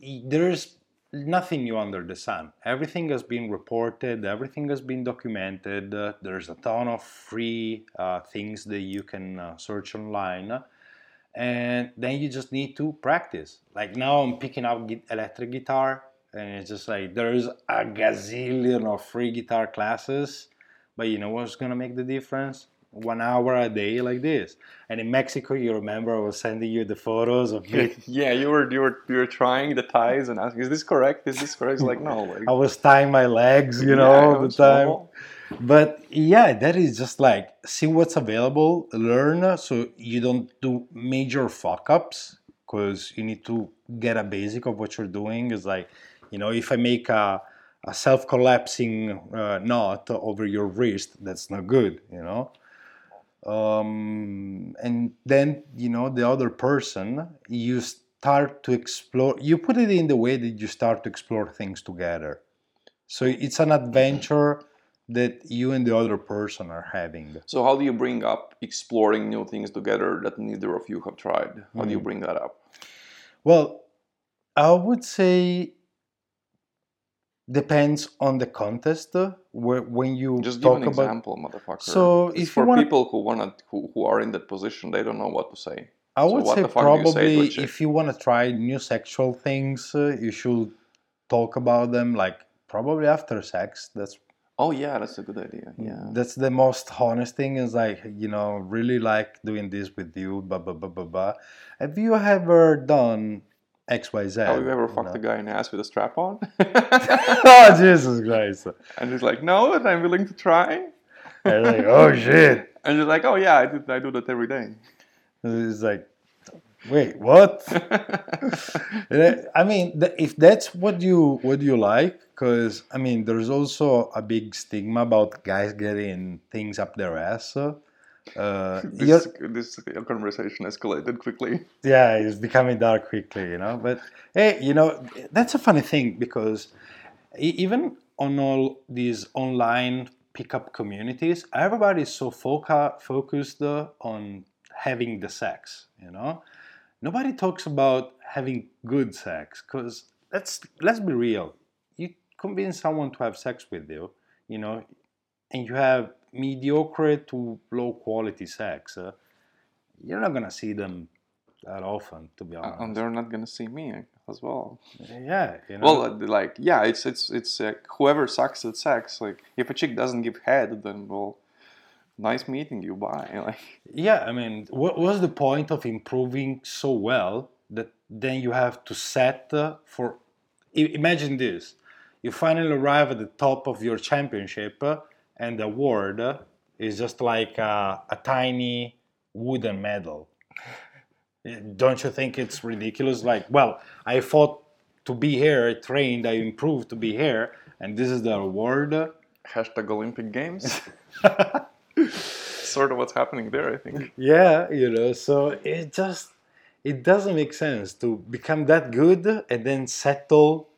B: there's nothing new under the sun. Everything has been reported. Everything has been documented. Uh, there's a ton of free uh, things that you can uh, search online. And then you just need to practice. Like now, I'm picking up electric guitar, and it's just like there's a gazillion of free guitar classes. But you know what's gonna make the difference? One hour a day like this. And in Mexico, you remember I was sending you the photos of me.
A: yeah, you were you were you were trying the ties and asking, is this correct? Is this correct? It's like no, like
B: I was tying my legs, you
A: yeah,
B: know, all the time.
A: normal.
B: But yeah, that is just like see what's available, learn so you don't do major fuck ups because you need to get a basic of what you're doing. Is like, you know, if I make a, a self collapsing uh, knot over your wrist, that's not good, you know. Um, and then, you know, the other person, you start to explore, you put it in the way that you start to explore things together. So it's an adventure that you and the other person are having.
A: So how do you bring up exploring new things together that neither of you have tried? How do you
B: Hmm.
A: bring that up?
B: Well, I would say depends on the contest. uh, Where when you
A: Just give
B: talk
A: an
B: about
A: example, motherfucker.
B: So
A: It's
B: if
A: for
B: wanna-
A: people who wanna who, who are in that position, they don't know what to say.
B: I would
A: what
B: say
A: the fuck do you say
B: probably if you want to try new sexual things, uh, you should talk about them like probably after sex. That's
A: Oh yeah, that's a good idea.
B: Mm,
A: Yeah.
B: that's the most honest thing. Is like you know really like doing this with you. Blah blah blah blah blah. Have you ever done X Y Z?
A: Have you ever
B: you
A: fucked
B: know?
A: a guy in the ass with a strap on?
B: oh Jesus Christ!
A: and he's like, no, and I'm willing to try.
B: And like, oh shit!
A: And you're like, oh yeah, I do, I do that every day.
B: It's like, wait, what? I mean, if that's what you what you like, because I mean, there's also a big stigma about guys getting things up their ass. uh, Uh,
A: This, this conversation escalated quickly.
B: yeah, it's becoming dark quickly, you know. But hey, you know, that's a funny thing because even on all these online pickup communities, everybody is so foca- focused uh, on having the sex, you know. Nobody talks about having good sex because let's let's be real. You convince someone to have sex with you, you know, and you have mediocre to low quality sex. Uh, you're not gonna see them that often, to be honest.
A: and they're not gonna see me as well.
B: yeah, you know.
A: Well, uh, like, yeah, it's it's it's uh, whoever sucks at sex. Like, if a chick doesn't give head, then well, nice meeting you. Bye. Like,
B: yeah, I mean, what was the point of improving so well that then you have to set uh, for? i- Imagine this: you finally arrive at the top of your championship, uh, and the award uh, is just like a, a tiny wooden medal. Don't you think it's ridiculous? Like, well, I fought to be here, I trained, I improved to be here, and this is the award.
A: hashtag Olympic Games. sort of what's happening there, I think.
B: Yeah, you know, so it just it doesn't make sense to become that good and then settle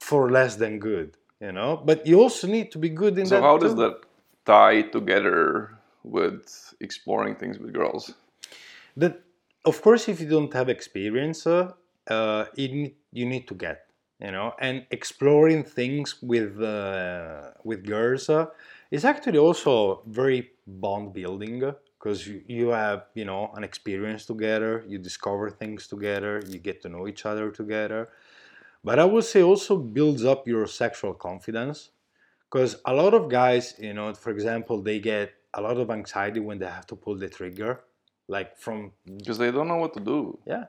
B: for less than good, you know. But you also need to be good in that.
A: So
B: that.
A: how does that tie together with exploring things with girls?
B: That of course, if you don't have experience, uh, uh, you need you need to get, you know, and exploring things with uh, with girls uh, is actually also very bond building because you, you have you know an experience together, you discover things together, you get to know each other together. But I would say also builds up your sexual confidence because a lot of guys, you know, for example, they get a lot of anxiety when they have to pull the trigger, like from
A: Because they don't know what to do.
B: yeah.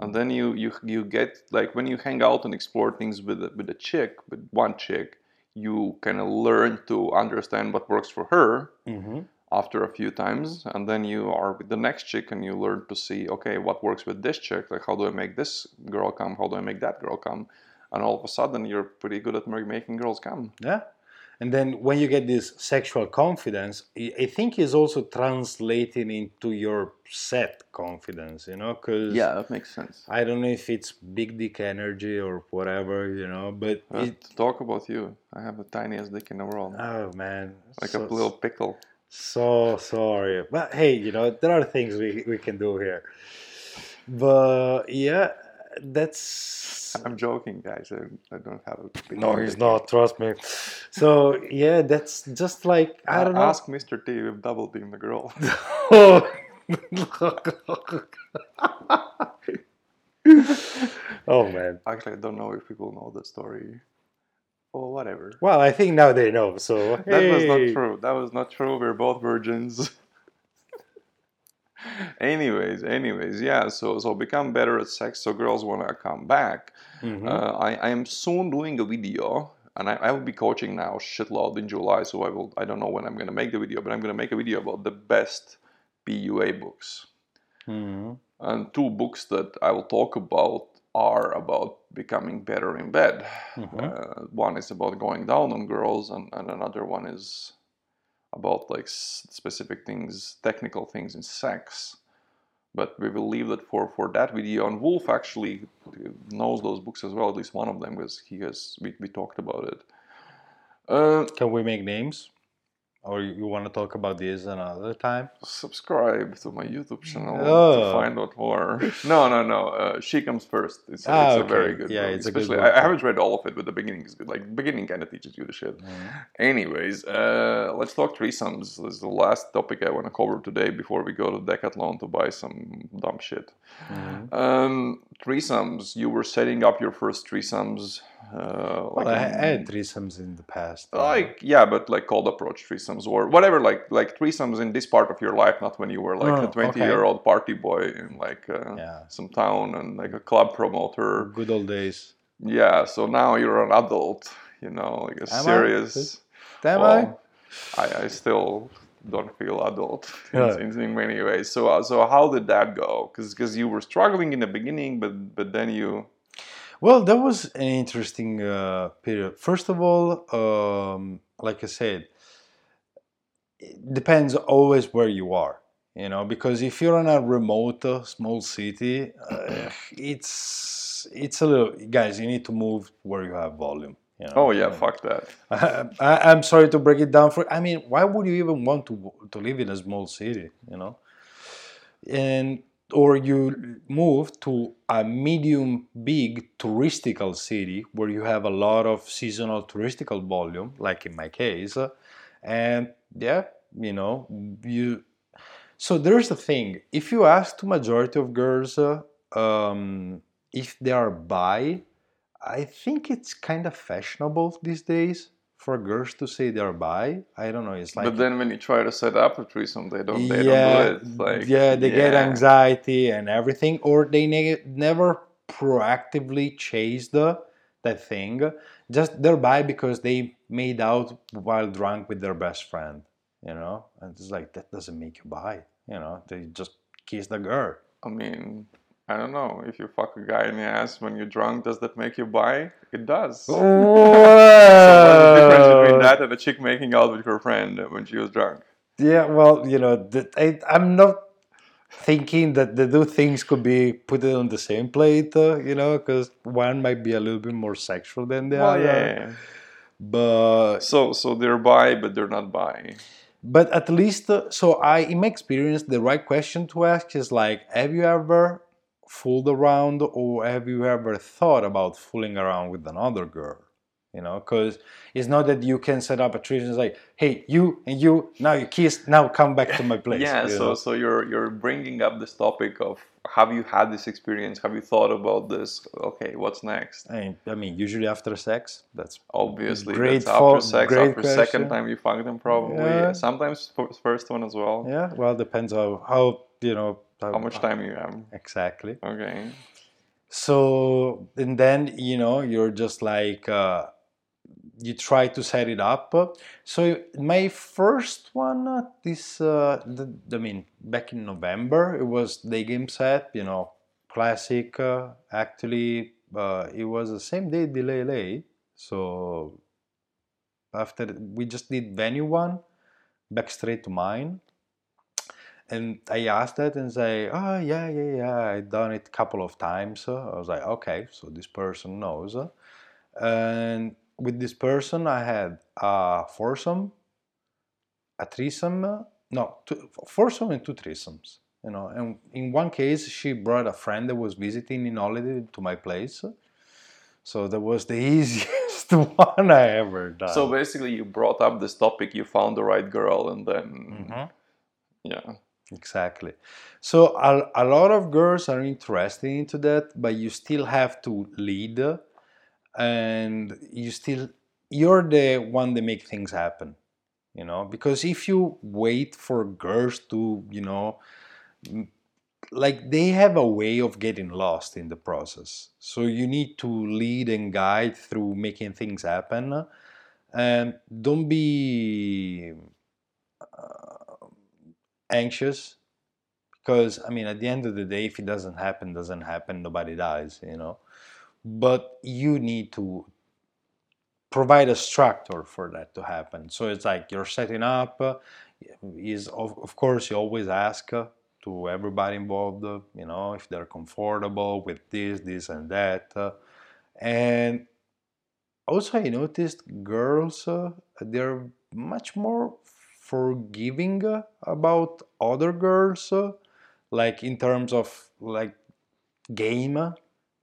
A: And then you you you get like when you hang out and explore things with a, with a chick with one chick you kind of learn to understand what works for her.
B: Hmm
A: after a few times and then you are with the next chick and you learn to see okay what works with this chick? Like how do i make this girl come? How do i make that girl come? And all of a sudden you're pretty good at making girls come.
B: Yeah. And then when you get this sexual confidence, I think is also translating into your set confidence, you know, because yeah,
A: that makes sense.
B: I don't know if it's big dick energy or whatever, you know, but
A: Uh,
B: it,
A: talk about you. I have the tiniest dick in the world.
B: Oh man,
A: like
B: so,
A: a little pickle
B: so sorry, but hey, you know, there are things we, we can do here, but yeah, that's
A: i'm joking guys i, I don't have a
B: no, he's not. Trust me. So yeah, that's just like I don't know.
A: ask mr t if double team the girl
B: oh man.
A: Actually, I don't know if people know the story. Oh, whatever.
B: Well, I think now they know. So
A: That was not true. That was not true. We're both virgins. anyways, anyways, yeah. So, so become better at sex. So girls want to come back.
B: Mhm.
A: Uh, I, I am soon doing a video, and I, I will be coaching now shitload in July. So I will. I don't know when I'm going to make the video, but I'm going to make a video about the best PUA books.
B: Mhm.
A: And two books that I will talk about are about becoming better in bed.
B: Mhm.
A: Uh, one is about going down on girls, and, and another one is about like s- specific things, technical things in sex. But we will leave that for for that video. And Wolf actually knows those books as well, at least one of them, because he has we, we talked about it. Uh,
B: Can we make names? Or you, want to talk about this another time?
A: subscribe to my YouTube channel
B: Oh.
A: to find out more. No, no, no. Uh, she comes first. It's, a-
B: Ah,
A: it's a very good
B: Yeah,
A: book.
B: it's a good book,
A: I, I haven't read all of it, but the beginning is good. Like beginning kind of teaches you the shit. Anyways, uh, let's talk threesomes. This is the last topic I want to cover today before we go to Decathlon to buy some dumb shit.
B: Mhm.
A: Um, threesomes. You were setting up your first threesomes. Uh,
B: Well, I had threesomes in the past. uh,
A: like yeah, but like cold approach threesomes or whatever. Like like threesomes in this part of your life, not when you were like
B: Oh,
A: a twenty year old party boy in like uh,
B: Yeah.
A: some town and like a club promoter.
B: good old days.
A: Yeah, so now you're an adult, you know, like a
B: Am I?
A: serious.
B: Am I?
A: well, I? I still don't feel adult
B: Yeah.
A: in, in many ways. So uh, so how did that go? Because Because you were struggling in the beginning, but but then you
B: Well, that was an interesting uh, period. First of all, um, like I said, it depends always where you are you know because if you're in a remote uh, small city uh, it's it's a little guys you need to move where you have volume you know?
A: Oh yeah, fuck that.
B: I, am sorry to break it down for. I mean, why would you even want to to live in a small city? You know, and or you move to a medium big touristical city where you have a lot of seasonal touristical volume, like in my case, and yeah, you know, you. So there's the thing. If you ask the majority of girls um, if they are bi, I think it's kind of fashionable these days for girls to say they're bi. I don't know. It's like.
A: But then when you try to set up a threesome, they don't. They
B: yeah,
A: don't do it. Like,
B: yeah, they yeah. get anxiety and everything, or they ne- never proactively chase the that thing. Just they're bi because they made out while drunk with their best friend. You know, and it's like that doesn't make you bi. You know, they just kiss the girl.
A: I mean, I don't know. If you fuck a guy in the ass when you're drunk, does that make you bi? It does. so what's the difference between that and a chick making out with her friend when she was drunk?
B: Yeah, well, you know, I, I'm not thinking that the two things could be put on the same plate, uh, you know, because one might be a little bit more sexual than the
A: well,
B: other.
A: Yeah.
B: But
A: so so they're bi, but they're not bi.
B: But at least, uh, so I, in my experience, the right question to ask is like, have you ever fooled around or have you ever thought about fooling around with another girl you know because it's not that you can set up a and like hey you and you now you kiss now come back to my place
A: yeah so know? so you're you're bringing up this topic of have you had this experience have you thought about this okay what's next
B: i mean, I mean usually after sex that's
A: obviously great that's after sex great after question. second time you fuck them probably yeah. sometimes first one as well
B: yeah well depends how how you know
A: how much time you have?
B: Exactly.
A: Okay.
B: So and then you know you're just like uh, you try to set it up. So my first one, uh, this uh, the, I mean back in November, it was day game set. You know, classic. Uh, actually, uh, it was the same day delay lay. So after we just did venue one, back straight to mine and I asked that and say, oh yeah, yeah, yeah, I've done it a couple of times. I was like, okay, so this person knows. Uh, and with this person, I had a foursome, a threesome, uh, no, two, foursome and two threesomes. You know, and in one case, she brought a friend that was visiting in holiday to my place. Uh, so that was the easiest one I ever done.
A: So basically, you brought up this topic, you found the right girl, and then, mm-hmm. yeah.
B: Exactly. So a, a lot of girls are interested into that, but you still have to lead, and you still you're the one that make things happen. You know, because if you wait for girls to, you know, like they have a way of getting lost in the process. So you need to lead and guide through making things happen, and don't be. Uh, anxious because I mean, at the end of the day, if it doesn't happen, doesn't happen. Nobody dies, you know. But you need to provide a structure for that to happen. So it's like you're setting up. Uh, is of, of course you always ask uh, to everybody involved, uh, you know, if they're comfortable with this, this, and that. Uh, and also, I noticed girls uh, they're much more forgiving about other girls like in terms of like game.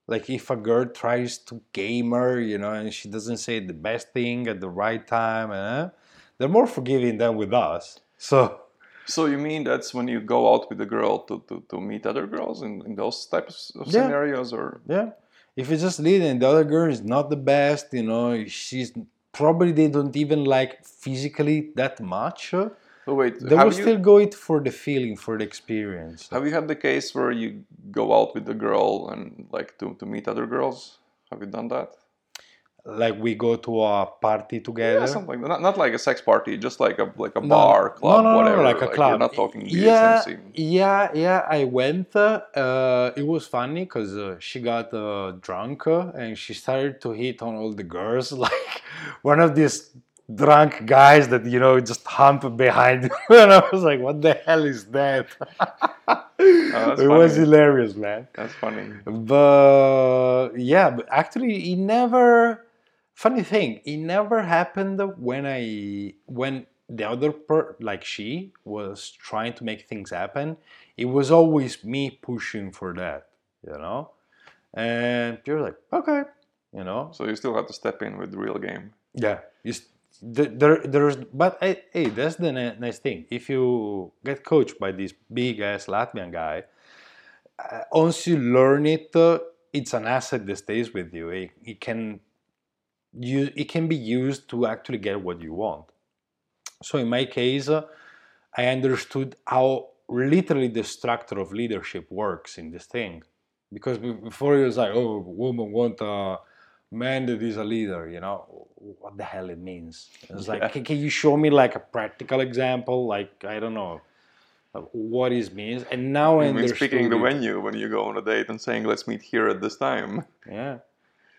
B: Like if a girl tries to gamer you know and she doesn't say the best thing at the right time eh, they're more forgiving than with us. So
A: so you mean that's when you go out with a girl to, to, to meet other girls in, in those types of yeah. scenarios or?
B: Yeah. If it's just leading the other girl is not the best you know she's probably they don't even like physically that much. But
A: wait,
B: they will you, still go it for the feeling, for the experience.
A: Have you had the case where you go out with the girl and like to, to meet other girls? Have you done that?
B: Like we go to a party together.
A: Yeah, something like not, not like a sex party, just like a like a no, bar, club, no, no, whatever.
B: No, like a like club. You're
A: not talking
B: yeah, Yeah, yeah. I went. Uh, it was funny because uh, she got uh, drunk uh, and she started to hit on all the girls. Like one of these drunk guys that you know just hump behind you. and I was like, what the hell is that?
A: Oh,
B: it was hilarious, man.
A: That's funny.
B: But yeah, but actually, it never. Funny thing, it never happened when I when the other per like she was trying to make things happen. It was always me pushing for that, you know. And you're like, okay, you know.
A: So you still have to step in with the real game.
B: Yeah, there, there's, but hey, hey, that's the nice thing. If you get coached by this big ass Latvian guy, uh, once you learn it, uh, it's an asset that stays with you. It, it can, you, it can be used to actually get what you want. So in my case, uh, I understood how literally the structure of leadership works in this thing. Because before it was like, oh, woman want a man that is a leader, you know, what the hell it means. It's
A: Yeah.
B: like, can, can you show me like a practical example? Like, I don't know what it means. And now I
A: mean, speaking the venue when you go on a date and saying, let's meet here at this time.
B: Yeah.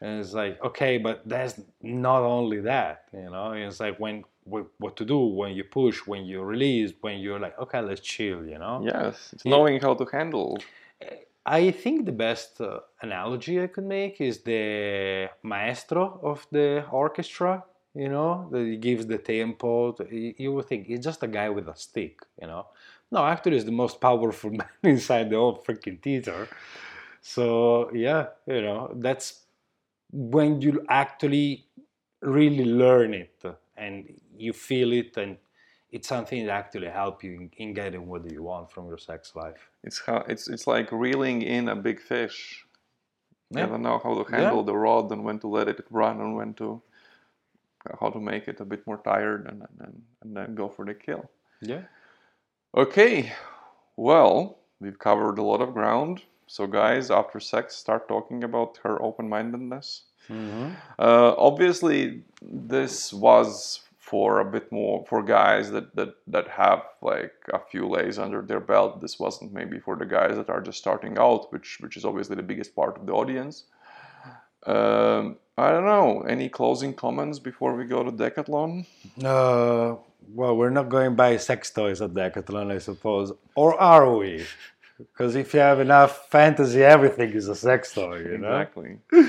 B: And it's like, okay, but that's not only that, you know, it's like when, what, what to do when you push, when you release, when you're like, okay, let's chill, you know?
A: Yes, it's knowing how to handle.
B: I think the best uh, analogy I could make is the maestro of the orchestra, you know, that he gives the tempo. You you would think he's just a guy with a stick, you know. No, actually, he's the most powerful man inside the whole freaking theater. So, yeah, you know, that's when you actually really learn it and you feel it and it's something that actually help you in, in getting what you want from your sex life.
A: It's how it's it's like reeling in a big fish. You
B: Yeah.
A: gotta know how to handle the rod and when to let it run and when to uh, how to make it a bit more tired and and, and then go for the kill.
B: Yeah.
A: Okay, well we've covered a lot of ground. So guys, after sex, start talking about her open-mindedness.
B: Mm-hmm.
A: Uh, obviously, this was for a bit more for guys that, that that have like a few lays under their belt. This wasn't maybe for the guys that are just starting out, which which is obviously the biggest part of the audience. Um, I don't know. Any closing comments before we go to Decathlon?
B: Uh, well, we're not going buy sex toys at Decathlon, I suppose, or are we? Because if you have enough fantasy, everything is a sex toy, you know.
A: Exactly.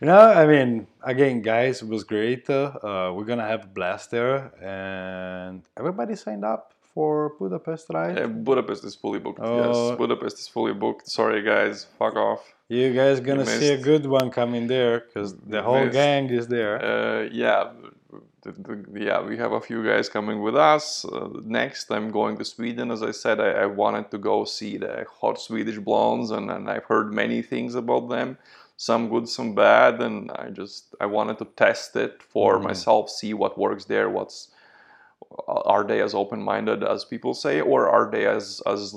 B: You know, I mean, again, guys, it was great. Uh, uh, we're gonna have a blast there, and everybody signed up for Budapest, right?
A: Yeah, Budapest is fully booked.
B: Oh.
A: yes, Budapest is fully booked. Sorry, guys. Fuck off.
B: You guys gonna see a good one coming there because the whole
A: missed.
B: gang is there.
A: Uh, yeah, the, the, yeah, we have a few guys coming with us. Uh, next, I'm going to Sweden. As I said, I, I wanted to go see the hot Swedish blondes, and, and I've heard many things about them. Some good, some bad, and I just I wanted to test it for
B: Mhm.
A: myself, see what works there. What's are they as open-minded as people say, or are they as as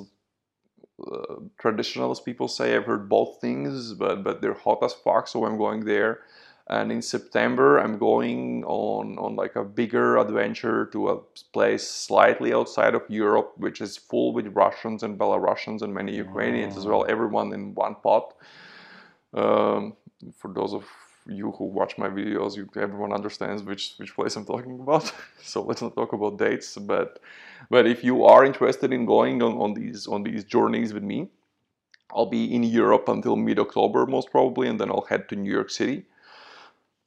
A: uh, traditional as people say? I've heard both things, but but they're hot as fuck, so I'm going there and in September I'm going on on like a bigger adventure to a place slightly outside of Europe, which is full with Russians and Belarusians and many Ukrainians as well. Everyone in one pot. Um, for those of you who watch my videos, you, everyone understands which which place I'm talking about. so let's not talk about dates, but but if you are interested in going on, on these on these journeys with me, I'll be in Europe until mid October most probably, and then I'll head to New York City.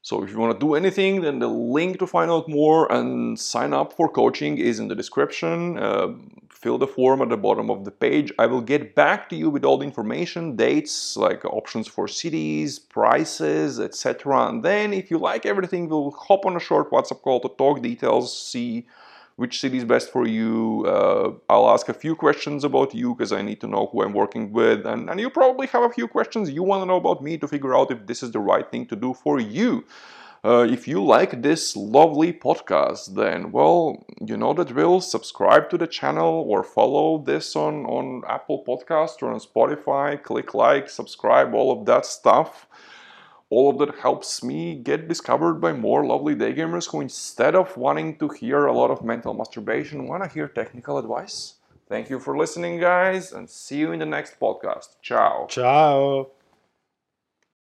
A: So if you want to do anything, then the link to find out more and sign up for coaching is in the description. Uh, fill the form at the bottom of the page. I will get back to you with all the information, dates, like options for cities, prices, etc. And then if you like everything, we'll hop on a short WhatsApp call to talk details, see which city is best for you. Uh, I'll ask a few questions about you because I need to know who I'm working with, and, and you probably have a few questions you want to know about me to figure out if this is the right thing to do for you. Uh, if you like this lovely podcast, then well, you know the drill. Subscribe to the channel or follow this on on Apple Podcast or on Spotify. Click like, subscribe, all of that stuff all of that helps me get discovered by more lovely day gamers who instead of wanting to hear a lot of mental masturbation want to hear technical advice. Thank you for listening guys and see you in the next podcast. Ciao.
B: Ciao.